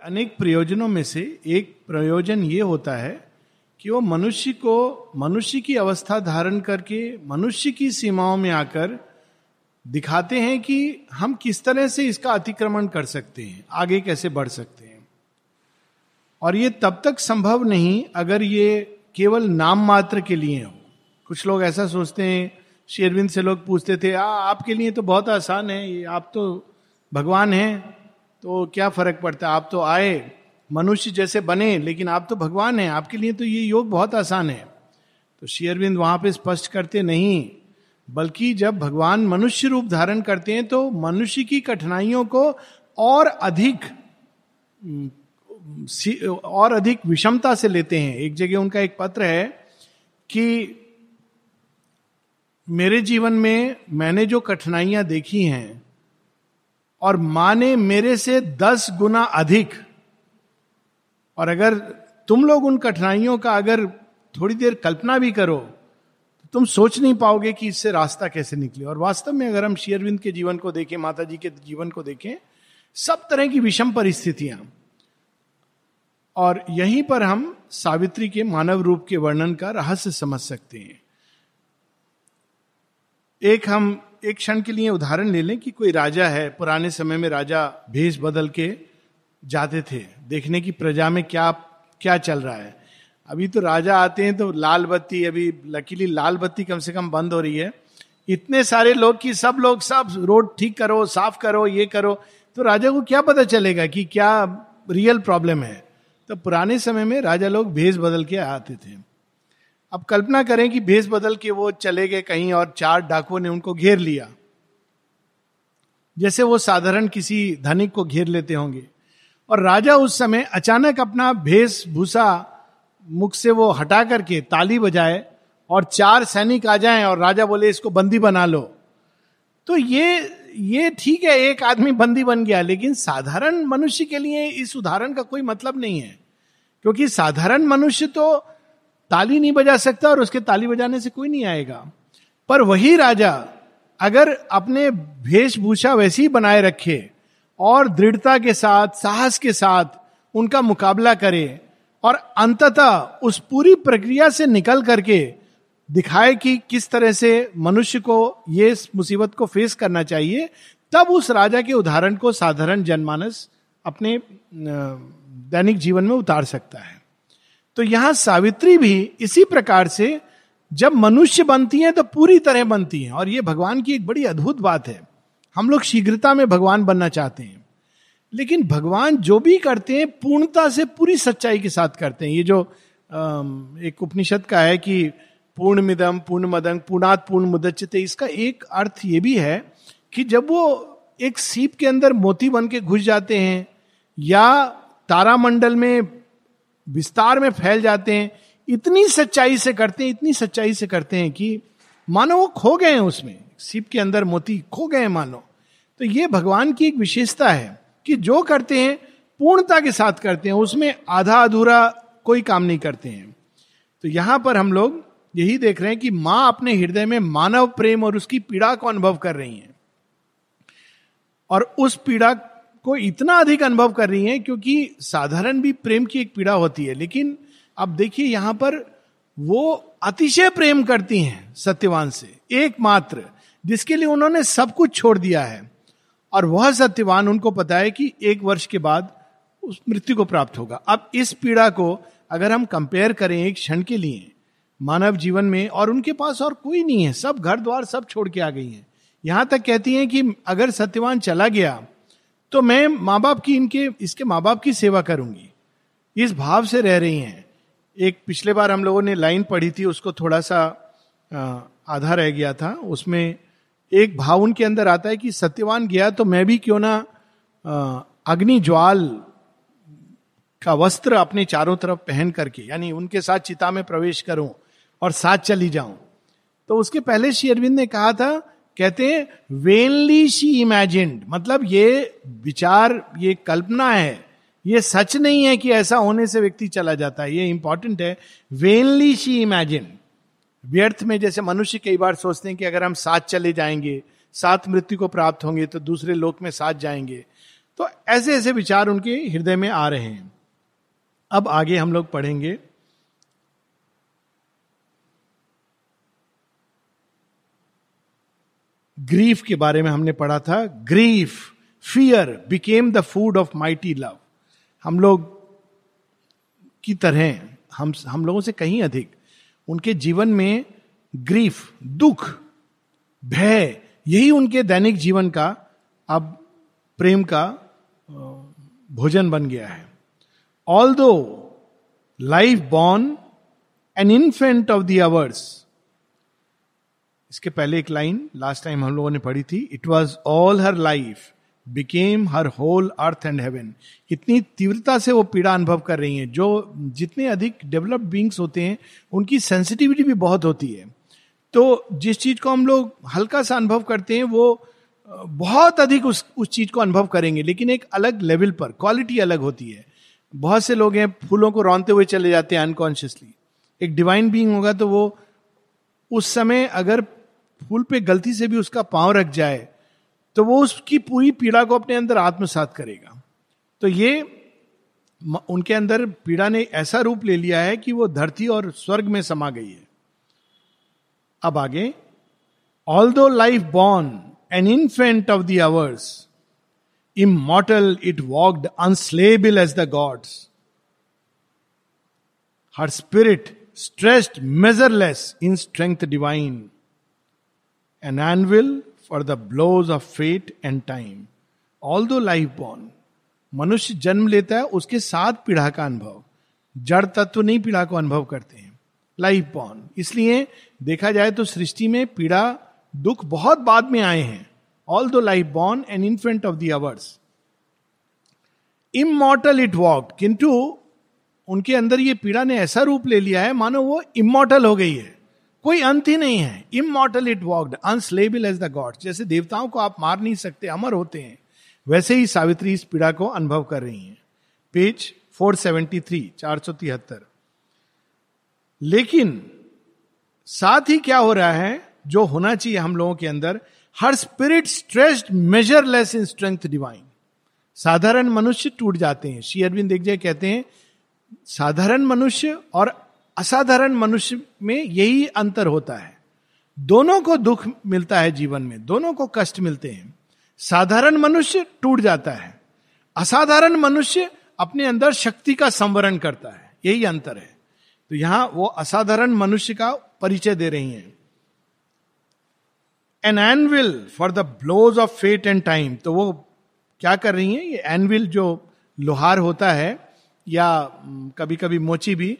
अनेक प्रयोजनों में से एक प्रयोजन ये होता है कि वो मनुष्य को मनुष्य की अवस्था धारण करके मनुष्य की सीमाओं में आकर दिखाते हैं कि हम किस तरह से इसका अतिक्रमण कर सकते हैं आगे कैसे बढ़ सकते हैं। और ये तब तक संभव नहीं अगर ये केवल नाम मात्र के लिए हो। कुछ लोग ऐसा सोचते हैं शेरविंद से लोग पूछते थे आ, आपके लिए तो बहुत आसान है ये आप तो भगवान हैं। तो क्या फ़र्क पड़ता? है आप तो आए, मनुष्य जैसे बने, लेकिन आप तो भगवान हैं। आपके लिए तो ये योग बहुत आसान है। तो शेयरविंद वहाँ पे स्पष्ट करते नहीं, बल्कि जब भगवान मनुष्य रूप धारण करते हैं तो मनुष्य की कठिनाइयों को और अधिक और अधिक विषमता से लेते हैं। एक जगह उनका एक पत्र है कि मेरे जीवन में मैंने जो कठिनाइयाँ देखी हैं और माँ ने मेरे से दस गुना अधिक। और अगर तुम लोग उन कठिनाइयों का अगर थोड़ी देर कल्पना भी करो तो तुम सोच नहीं पाओगे कि इससे रास्ता कैसे निकले। और वास्तव में अगर हम शेयरविंद के जीवन को देखें माता जी के जीवन को देखें, सब तरह की विषम परिस्थितियाँ। और यहीं पर हम सावित्री के मानव रूप के वर्णन का रहस्य समझ सकते हैं। एक हम एक क्षण के लिए उदाहरण ले लें कि कोई राजा है, पुराने समय में राजा भेष बदल के जाते थे। देखने की प्रजा में क्या क्या चल रहा है? अभी तो राजा आते हैं तो लाल बत्ती, अभी लकीली लाल बत्ती कम से कम बंद हो रही है। इतने सारे लोग कि सब लोग सब रोड ठीक करो, साफ़ करो, ये करो। तो राजा को क्या पता चलेगा कि क्या रियल प्रॉब्लम है? तो पुराने समय में राजा लोग भेष बदल के आते थे। अब कल्पना करें कि भेस बदल के वो चले गए कहीं और चार डाकुओं ने उनको घेर लिया। जैसे वो साधारण किसी धनिक को घेर लेते होंगे। और राजा उस समय अचानक अपना भेष भूसा मुख से वो हटा करके ताली बजाए और चार सैनिक आ जाएँ और राजा बोले, इसको बंदी बना लो। तो ये ये ठीक है, एक आदमी बंदी बन गया, लेकिन साधारण मनुष्य के लिए इस उदाहरण का कोई मतलब नहीं है। क्योंकि साधारण मनुष्य तो ताली नहीं बजा सकता और उसके ताली बजाने से कोई नहीं आएगा। पर वही राजा अगर अपने वेशभूषा वैसी बनाए रखे और दृढ़ता के साथ, साहस के साथ उनका मुकाबला करे और अंततः उस पूरी प्रक्रिया से निकल करके दिखाए कि किस तरह से मनुष्य को ये मुसीबत को फेस करना चाहिए, तब उस राजा के उदाहरण को साधारण जनमानस अपने दैनिक जीवन में उतार सकता है। तो यहाँ सावित्री भी इसी प्रकार से जब मनुष्य बनती हैं तो पूरी तरह बनती हैं। और ये भगवान की एक बड़ी अद्भुत बात है। हम लोग शीघ्रता में भगवान बनना चाहते हैं। लेकिन भगवान जो भी करते हैं, पूर्णता से पूरी सच्चाई के साथ करते हैं। ये जो एक उपनिषद का है कि पूर्ण मिदम पूर्ण मदंग पूर्णात पूर्ण मुदच्यते इसका एक अर्थ ये भी है कि जब वो एक सीप के अंदर मोती बन के घुस जाते हैं या तारामंडल में विस्तार में फैल जाते हैं, इतनी सच्चाई से करते हैं, इतनी सच्चाई से करते हैं कि मानो वो खो गए हैं उसमें, सिप के अंदर मोती खो गए मानो। तो ये भगवान की एक विशेषता है कि जो करते हैं, पूर्णता के साथ करते हैं, उसमें आधा अधूरा कोई काम नहीं करते हैं। तो यहाँ पर हम लोग यही देख रहे हैं कि माँ अपने हृदय में मानव प्रेम और उसकी पीड़ा को अनुभव कर रही हैं। और उस पीड़ा को इतना अधिक अनुभव कर रही हैं क्योंकि साधारण भी प्रेम की एक पीड़ा होती है। लेकिन अब देखिए, यहाँ पर वो अतिशय प्रेम करती हैं सत्यवान से, एकमात्र, जिसके लिए उन्होंने सब कुछ छोड़ दिया है। और वह सत्यवान, उनको पता है कि एक वर्ष के बाद उस मृत्यु को प्राप्त होगा। अब इस पीड़ा को अगर हम कंपेयर करें एक क्षण के लिए, मानव जीवन में, और उनके पास और कोई नहीं है, सब घर द्वार सब छोड़ के आ गई हैं। यहाँ तक कहती हैं कि अगर सत्यवान चला गया तो मैं माँ बाप की इनके, इसके माँ बाप की सेवा करूँगी। इस भाव से रह रही हैं। एक पिछले बार हम लोगों ने लाइन पढ़ी थी, उसको थोड़ा सा आधा रह गया था। उसमें एक भाव उनके अंदर आता है कि सत्यवान गया तो मैं भी क्यों ना अग्नि ज्वाल का वस्त्र अपने चारों तरफ़ पहन करके, यानी उनके साथ चिता में प्रवेश करूँ और साथ चली जाऊँ। तो उसके पहले श्री अरविंद ने कहा था कहते हैं वेनली शी इमेजिड मतलब ये विचार, ये कल्पना है। ये सच नहीं है कि ऐसा होने से व्यक्ति चला जाता है। ये इंपॉर्टेंट है। वेनली शी इमेजिन व्यर्थ में जैसे मनुष्य कई बार सोचते हैं कि अगर हम साथ चले जाएँगे, साथ मृत्यु को प्राप्त होंगे तो दूसरे लोक में साथ जाएँगे। तो ऐसे ऐसे विचार उनके हृदय में आ रहे हैं। अब आगे हम लोग पढ़ेंगे। ग्रीफ के बारे में हमने पढ़ा था। Grief fear became the food of mighty love हम लोग की तरह, हम हम लोगों से कहीं अधिक, उनके जीवन में ग्रीफ, दुख, भय, यही उनके दैनिक जीवन का, अब प्रेम का भोजन बन गया है। Although life born an infant of the hours इसके पहले एक लाइन लास्ट टाइम हम लोगों ने पढ़ी थी it was all her life became her whole earth and heaven इतनी तीव्रता से वो पीड़ा अनुभव कर रही हैं। जो जितने अधिक डेवलप्ड बींग्स होते हैं, उनकी सेंसिटिविटी भी बहुत होती है। तो जिस चीज़ को हम लोग हल्का सा अनुभव करते हैं, वो बहुत अधिक उस उस चीज़ को अनुभव करेंगे। लेकिन एक अलग लेवल पर क्वालिटी अलग होती है। बहुत से लोग हैं, फूलों को रौनते हुए चले जाते हैं अनकॉन्शियसली एक डिवाइन बींग होगा तो वो, उस समय अगर फूल पे गलती से भी उसका पाँव रख जाए तो वो उसकी पूरी पीड़ा को अपने अंदर आत्मसात करेगा। तो ये उनके अंदर पीड़ा ने ऐसा रूप ले लिया है कि वो धरती और स्वर्ग में समा गई है। अब आगे although life born an infant of the hours immortal it walked unslayable as the gods her spirit stressed measureless in strength divine an anvil for the blows of fate and time although life born मनुष्य जन्म लेता है, उसके साथ पीड़ा का अनुभव। जड़ तत्व नहीं पीड़ा को अनुभव करते हैं। लाइफ बॉर्न इसलिए देखा जाए तो सृष्टि में पीड़ा, दुख बहुत बाद में आए हैं। Although life born and infant of the hours immortal it walk किंतु उनके अंदर ये पीड़ा ने ऐसा रूप ले लिया है, मानो वो इमोटल हो गई है। कोई अंत ही नहीं है। Immortal it walked unslayable as the god जैसे देवताओं को आप मार नहीं सकते, अमर होते हैं, वैसे ही सावित्री इस पीड़ा को अनुभव कर रही हैं। पेज 473 473 लेकिन साथ ही क्या हो रहा है, जो होना चाहिए हम लोगों के अंदर, her spirit stressed measureless in strength divine साधारण मनुष्य टूट जाते हैं। श्री अरविंद देख जाए कहते हैं, साधारण मनुष्य और असाधारण मनुष्य में यही अंतर होता है। दोनों को दुख मिलता है जीवन में, दोनों को कष्ट मिलते हैं। साधारण मनुष्य टूट जाता है। असाधारण मनुष्य अपने अंदर शक्ति का संवरण करता है। यही अंतर है। तो यहाँ वो असाधारण मनुष्य का परिचय दे रही हैं। An anvil for the blows of fate and time तो वो क्या कर रही हैं? ये एनविल जो लोहार होता है या कभी कभी मोची भी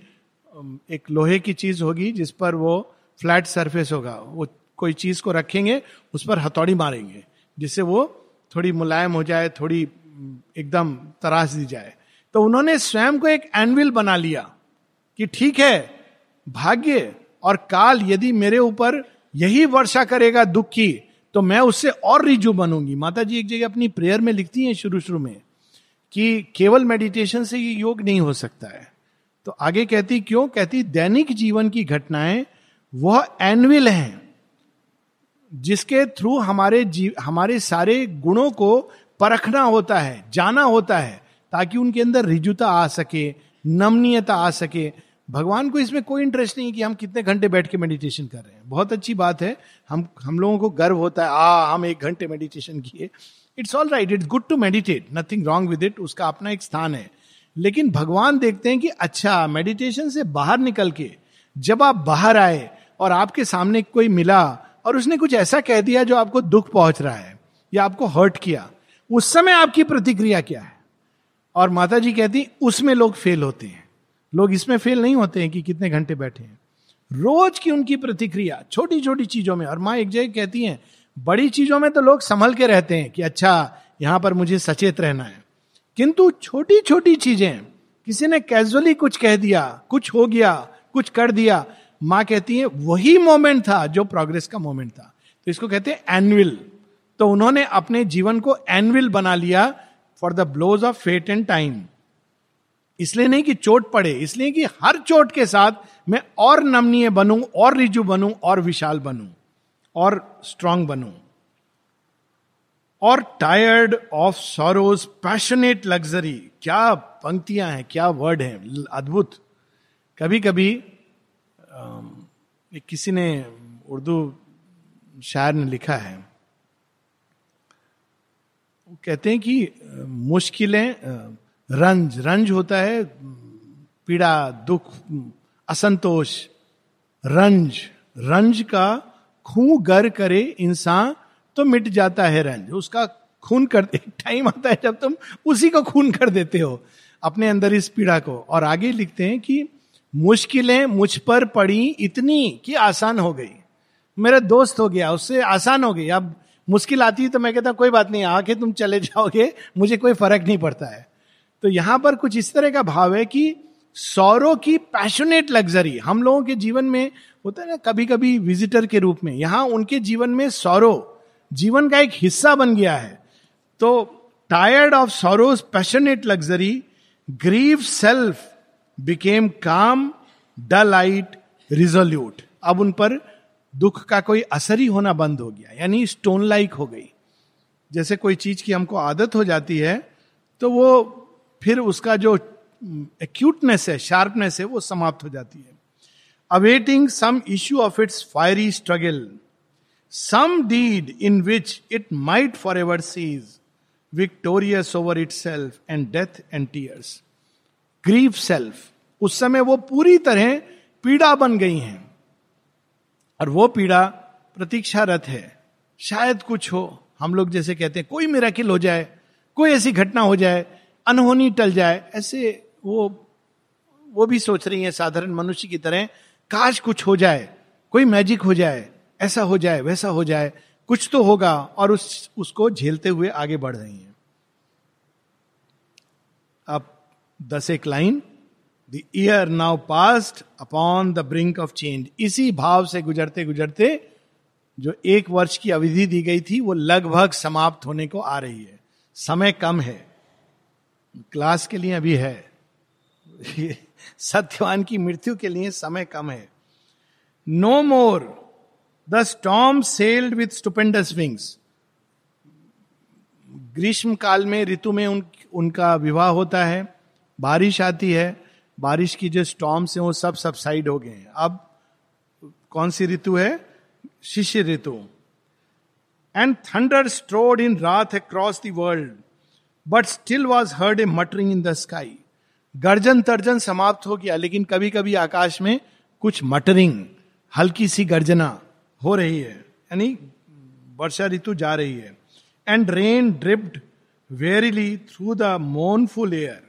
एक लोहे की चीज़ होगी जिस पर वो फ्लैट सरफेस होगा। वो कोई चीज़ को रखेंगे, उस पर हथौड़ी मारेंगे, जिससे वो थोड़ी मुलायम हो जाए, थोड़ी एकदम तराश दी जाए। तो उन्होंने स्वयं को एक एनविल बना लिया कि ठीक है, भाग्य और काल यदि मेरे ऊपर यही वर्षा करेगा दुख की तो मैं उससे और रिजु बनूँगी। माता जी एक जगह अपनी प्रेयर में लिखती हैं शुरू शुरू में कि केवल मेडिटेशन से ये योग नहीं हो सकता है। तो आगे कहती, क्यों? कहती, दैनिक जीवन की घटनाएँ, वह एनविल हैं, जिसके थ्रू हमारे जीव हमारे सारे गुणों को परखना होता है, जाना होता है, ताकि उनके अंदर रिजुता आ सके, नमनीयता आ सके। भगवान को इसमें कोई इंटरेस्ट नहीं कि हम कितने घंटे बैठ के मेडिटेशन कर रहे हैं। बहुत अच्छी बात है। हम हम लोगों को गर्व होता है, आ, हम एक घंटे मेडिटेशन किए। It's all right it's good to meditate nothing wrong with it उसका अपना एक स्थान है। लेकिन भगवान देखते हैं कि अच्छा मेडिटेशन से बाहर निकल के जब आप बाहर आए और आपके सामने कोई मिला और उसने कुछ ऐसा कह दिया जो आपको दुख पहुँच रहा है या आपको हर्ट किया, उस समय आपकी प्रतिक्रिया क्या है? और माता जी कहती उसमें लोग फेल होते हैं। लोग इसमें फेल नहीं होते हैं कि कितने घंटे बैठे हैं। रोज की उनकी प्रतिक्रिया छोटी छोटी चीज़ों में। और माँ एक जगह कहती हैं, बड़ी चीज़ों में तो लोग संभल के रहते हैं कि अच्छा यहाँ पर मुझे सचेत रहना है। किंतु छोटी छोटी चीज़ें। किसी ने कैजुअली कुछ कह दिया, कुछ हो गया, कुछ कर दिया, माँ कहती है, वही मोमेंट था जो प्रोग्रेस का मोमेंट था। तो इसको कहते हैं एनविल तो उन्होंने अपने जीवन को एनविल बना लिया for the blows of fate and time इसलिए नहीं कि चोट पड़े, इसलिए कि हर चोट के साथ मैं और नमनीय बनूं, और रिजु बनूं, और विशाल बनूं, और स्ट्रांग बनूं। और tired of sorrows passionate luxury क्या पंक्तियाँ हैं, क्या वर्ड हैं, अद्भुत। कभी कभी किसी ने उर्दू शायर ने लिखा है। वो कहते हैं कि, मुश्किलें रंज रंज होता है, पीड़ा, दुख, असंतोष। रंज रंज का खूं गर करे इंसान तो मिट जाता है रंज। उसका खून कर एक टाइम आता है जब तुम उसी को खून कर देते हो, अपने अंदर इस पीड़ा को। और आगे लिखते हैं कि मुश्किलें मुझ पर पड़ी इतनी कि आसान हो गई। मेरा दोस्त हो गया, उससे आसान हो गई। अब मुश्किल आती है तो मैं कहता कोई बात नहीं, आके तुम चले जाओगे, मुझे कोई फ़र्क नहीं पड़ता है। तो यहाँ पर कुछ इस तरह का भाव है कि सौरों की पैशनेट लग्जरी, हम लोगों के जीवन में होता है ना कभी कभी विजिटर के रूप में, यहाँ उनके जीवन में सौरो जीवन का एक हिस्सा बन गया है। तो tired of sorrows passionate luxury grieve self became calm the light resolute अब उन पर दुख का कोई असर ही होना बंद हो गया, यानी स्टोन लाइक हो गई। जैसे कोई चीज़ की हमको आदत हो जाती है तो वो फिर उसका जो एक्यूटनेस है शार्पनेस है, वो समाप्त हो जाती है। Awaiting some issue of its fiery struggle some deed in which it might for ever cease victorious over itself and death and tears grief self उस समय वो पूरी तरह पीड़ा बन गई हैं। और वो पीड़ा प्रतीक्षारत है। शायद कुछ हो, हम लोग जैसे कहते हैं, कोई मेरा हो जाए, कोई ऐसी घटना हो जाए, अनहोनी टल जाए, ऐसे वो वो भी सोच रही है साधारण मनुष्य की तरह, काश कुछ हो जाए, कोई मैजिक हो जाए ऐसा हो जाए, वैसा हो जाए, कुछ तो होगा और उस, उसको झेलते हुए आगे बढ़ रही हैं। अब दस एक line the year now past upon the brink of change इसी भाव से गुजरते गुजरते जो एक वर्ष की अवधि दी गई थी, वो लगभग समाप्त होने को आ रही है। समय कम है। क्लास के लिए अभी है। सत्यवान की मृत्यु के लिए समय कम है। No more the storm sailed with stupendous wings ग्रीष्म काल में ऋतु में उन, उनका विवाह होता है बारिश आती है बारिश की जो स्टॉम्स हैं वो सब सबसाइड हो गए हैं। अब कौन सी ऋतु है? शिष्य ऋतु। And thunder strode in rut across the world but still was heard a muttering in the sky गर्जन तर्जन समाप्त हो गया लेकिन कभी कभी आकाश में कुछ मटरिंग हल्की सी गर्जना। हो रही है, यानी वर्षा ऋतु जा रही है। And rain dripped wearily through the mournful air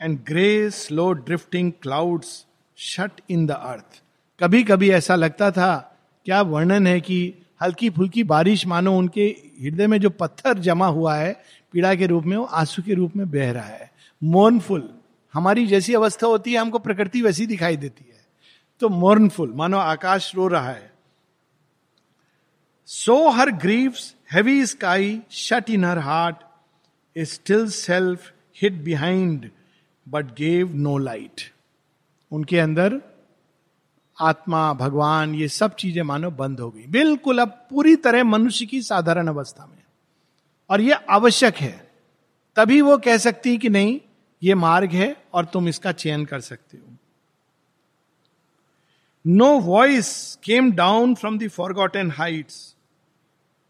and grey slow drifting clouds shut in the earth कभी कभी ऐसा लगता था, क्या वर्णन है कि हल्की फुल्की बारिश मानो उनके हृदय में जो पत्थर जमा हुआ है, पीड़ा के रूप में, वो आँसू के रूप में बह रहा है। मोर्नफुल हमारी जैसी अवस्था होती है, हमको प्रकृति वैसी दिखाई देती है। तो मोर्नफुल मानो आकाश रो रहा है। So her grieves heavy sky shut in her heart a still self hid behind but gave no light उनके अंदर आत्मा, भगवान, ये सब चीज़ें मानो बंद हो गई। बिल्कुल अब पूरी तरह मनुष्य की साधारण अवस्था में। और ये आवश्यक है। तभी वो कह सकती कि नहीं, ये मार्ग है और तुम इसका चयन कर सकते हो। No voice came down from the forgotten heights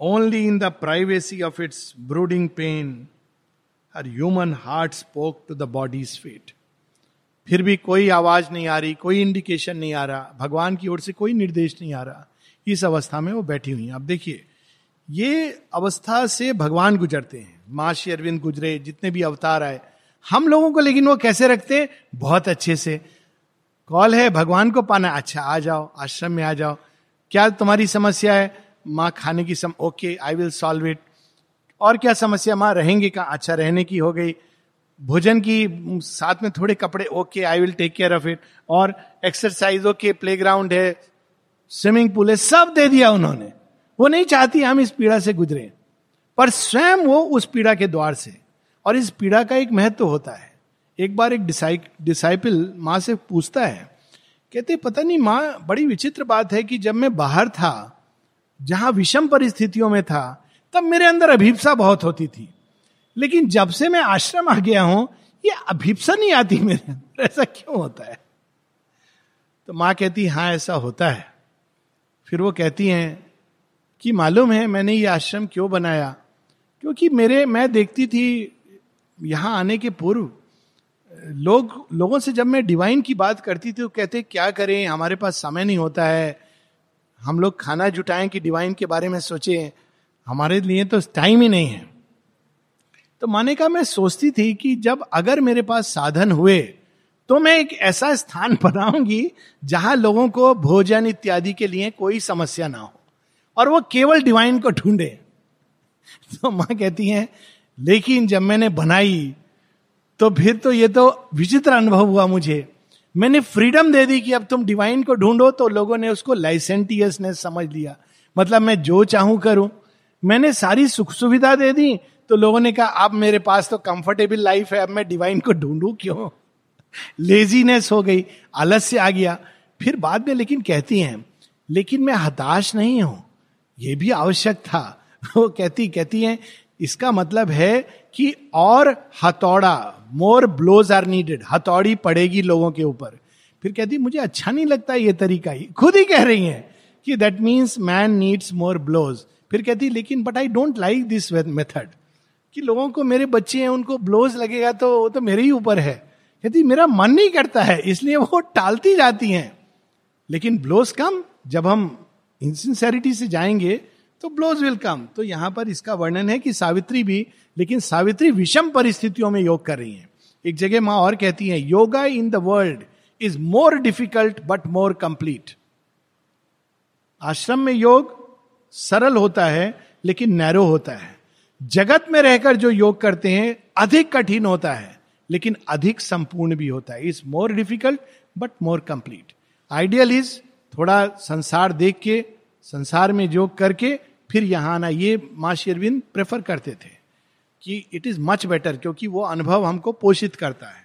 only in the privacy of its brooding pain her human heart spoke to the body's fate फिर भी कोई आवाज़ नहीं आ रही, कोई इंडिकेशन नहीं आ रहा, भगवान की ओर से कोई निर्देश नहीं आ रहा। इस अवस्था में वो बैठी हुई हैं। अब देखिए, ये अवस्था से भगवान गुजरते हैं। माँ श्री अरविंद गुजरे, जितने भी अवतार आए, हम लोगों को लेकिन वो कैसे रखते हैं? बहुत अच्छे से। कॉल है, भगवान को पाना अच्छा आ जाओ, आश्रम में आ जाओ। क्या तुम्हारी समस्या है? माँ खाने की सम okay I will solve it और क्या समस्या माँ रहेंगे का अच्छा रहने की हो गई। भोजन की साथ में थोड़े कपड़े okay I will take care of it और एक्सरसाइज ओके प्ले ग्राउंड है स्विमिंग पूल है, सब दे दिया उन्होंने। वो नहीं चाहती हम इस पीड़ा से गुजरे। पर स्वयं वो उस पीड़ा के द्वार से। और इस पीड़ा का एक महत्व होता है। एक बार एक डिसाइपल माँ से पूछता है, कहते, पता नहीं माँ, बड़ी विचित्र बात है कि जब मैं बाहर था जहाँ विषम परिस्थितियों में था, तब मेरे अंदर अभिप्सा बहुत होती थी। लेकिन जब से मैं आश्रम आ गया हूँ, ये अभिप्सा नहीं आती मेरे अंदर। ऐसा क्यों होता है? तो माँ कहती हाँ ऐसा होता है। फिर वो कहती हैं कि, मालूम है मैंने ये आश्रम क्यों बनाया? क्योंकि मेरे, मैं देखती थी यहाँ आने के पूर्व, लोग, लोगों से जब मैं डिवाइन की बात करती थी तो कहते, क्या करें? हमारे पास समय नहीं होता है। हम लोग खाना जुटाएँ कि डिवाइन के बारे में सोचें, हमारे लिए तो टाइम ही नहीं है। तो माने का मैं सोचती थी कि जब अगर मेरे पास साधन हुए तो मैं एक ऐसा स्थान बनाऊँगी जहाँ लोगों को भोजन इत्यादि के लिए कोई समस्या ना हो, और वो केवल डिवाइन को ढूंढे। तो माँ कहती हैं, लेकिन जब मैंने बनाई तो फिर तो ये तो विचित्र अनुभव हुआ मुझे। मैंने फ्रीडम दे दी कि अब तुम डिवाइन को ढूंढो तो लोगों ने उसको लाइसेंटियसनेस समझ लिया। मतलब मैं जो चाहूँ करूँ। मैंने सारी सुख सुविधा दे दी तो लोगों ने कहा अब मेरे पास तो कंफर्टेबल लाइफ है, अब मैं डिवाइन को ढूंढू क्यों? लेजीनेस हो गई, आलस्य आ गया। फिर बाद में लेकिन कहती हैं, लेकिन मैं हताश नहीं हूँ। यह भी आवश्यक था। वो कहती कहती हैं, इसका मतलब है कि और हथौड़ा मोर ब्लोज आर नीडेड हथौड़ी पड़ेगी लोगों के ऊपर। फिर कहती, मुझे अच्छा नहीं लगता ये तरीका ही। खुद ही कह रही है कि that means man needs more blows फिर कहती, लेकिन but I don't like this method कि लोगों को, मेरे बच्चे हैं, उनको ब्लोज लगेगा तो वो तो मेरे ही ऊपर है। कहती, मेरा मन नहीं करता है, इसलिए वो टालती जाती हैं। लेकिन ब्लोज कम। जब हम इंसिनसेरिटी से जाएँगे तो ब्लोज विल कम तो यहाँ पर इसका वर्णन है कि सावित्री भी, लेकिन सावित्री विषम परिस्थितियों में योग कर रही है। एक जगह माँ और कहती है, yoga in the world is more difficult but more complete ashram में योग सरल होता है, लेकिन नैरो होता है। जगत में रहकर जो योग करते हैं, अधिक कठिन होता है, लेकिन अधिक संपूर्ण भी होता है। Is more difficult but more complete ideal is थोड़ा संसार देख के, संसार में योग करके फिर यहाँ आना ये माँ प्रेफर करते थे कि इट इज़ मच बेटर क्योंकि वो अनुभव हमको पोषित करता है।